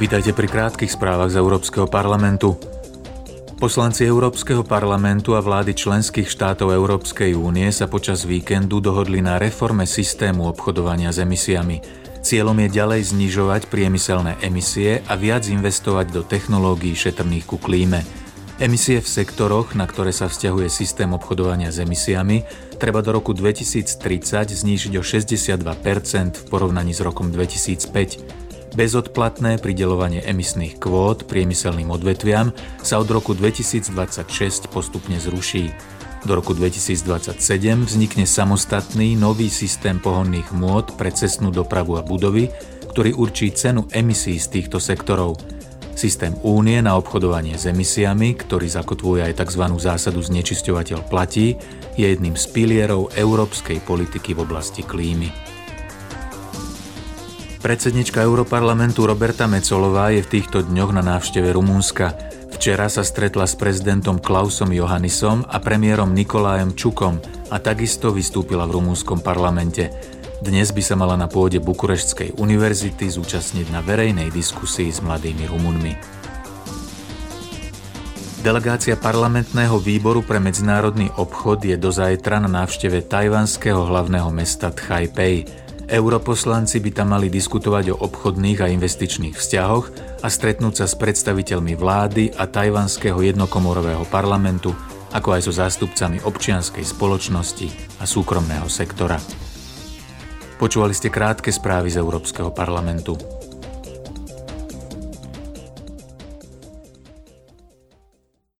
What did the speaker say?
Vítajte pri krátkých správach z Európskeho parlamentu. Poslanci Európskeho parlamentu a vlády členských štátov Európskej únie sa počas víkendu dohodli na reforme systému obchodovania s emisiami. Cieľom je ďalej znižovať priemyselné emisie a viac investovať do technológií šetrných ku klíme. Emisie v sektoroch, na ktoré sa vzťahuje systém obchodovania s emisiami, treba do roku 2030 znížiť o 62% v porovnaní s rokom 2005. Bezodplatné pridelovanie emisných kvót priemyselným odvetviam sa od roku 2026 postupne zruší. Do roku 2027 vznikne samostatný nový systém pohonných môd pre cestnú dopravu a budovy, ktorý určí cenu emisí z týchto sektorov. Systém únie na obchodovanie s emisiami, ktorý zakotvuje aj tzv. zásadu znečisťovateľ platí, je jedným z pilierov európskej politiky v oblasti klímy. Predsednička Europarlamentu Roberta Mecolová je v týchto dňoch na návšteve Rumúnska. Včera sa stretla s prezidentom Klausom Johannisom a premiérom Nikolájem Čukom a takisto vystúpila v rumúnskom parlamente. Dnes by sa mala na pôde Bukureštskej univerzity zúčastniť na verejnej diskusii s mladými Rumunmi. Delegácia parlamentného výboru pre medzinárodný obchod je do zajtra na návšteve tajvanského hlavného mesta Taipei. Europoslanci by tam mali diskutovať o obchodných a investičných vzťahoch a stretnúť sa s predstaviteľmi vlády a tajvanského jednokomorového parlamentu, ako aj so zástupcami občianskej spoločnosti a súkromného sektora. Počúvali ste krátke správy z Európskeho parlamentu.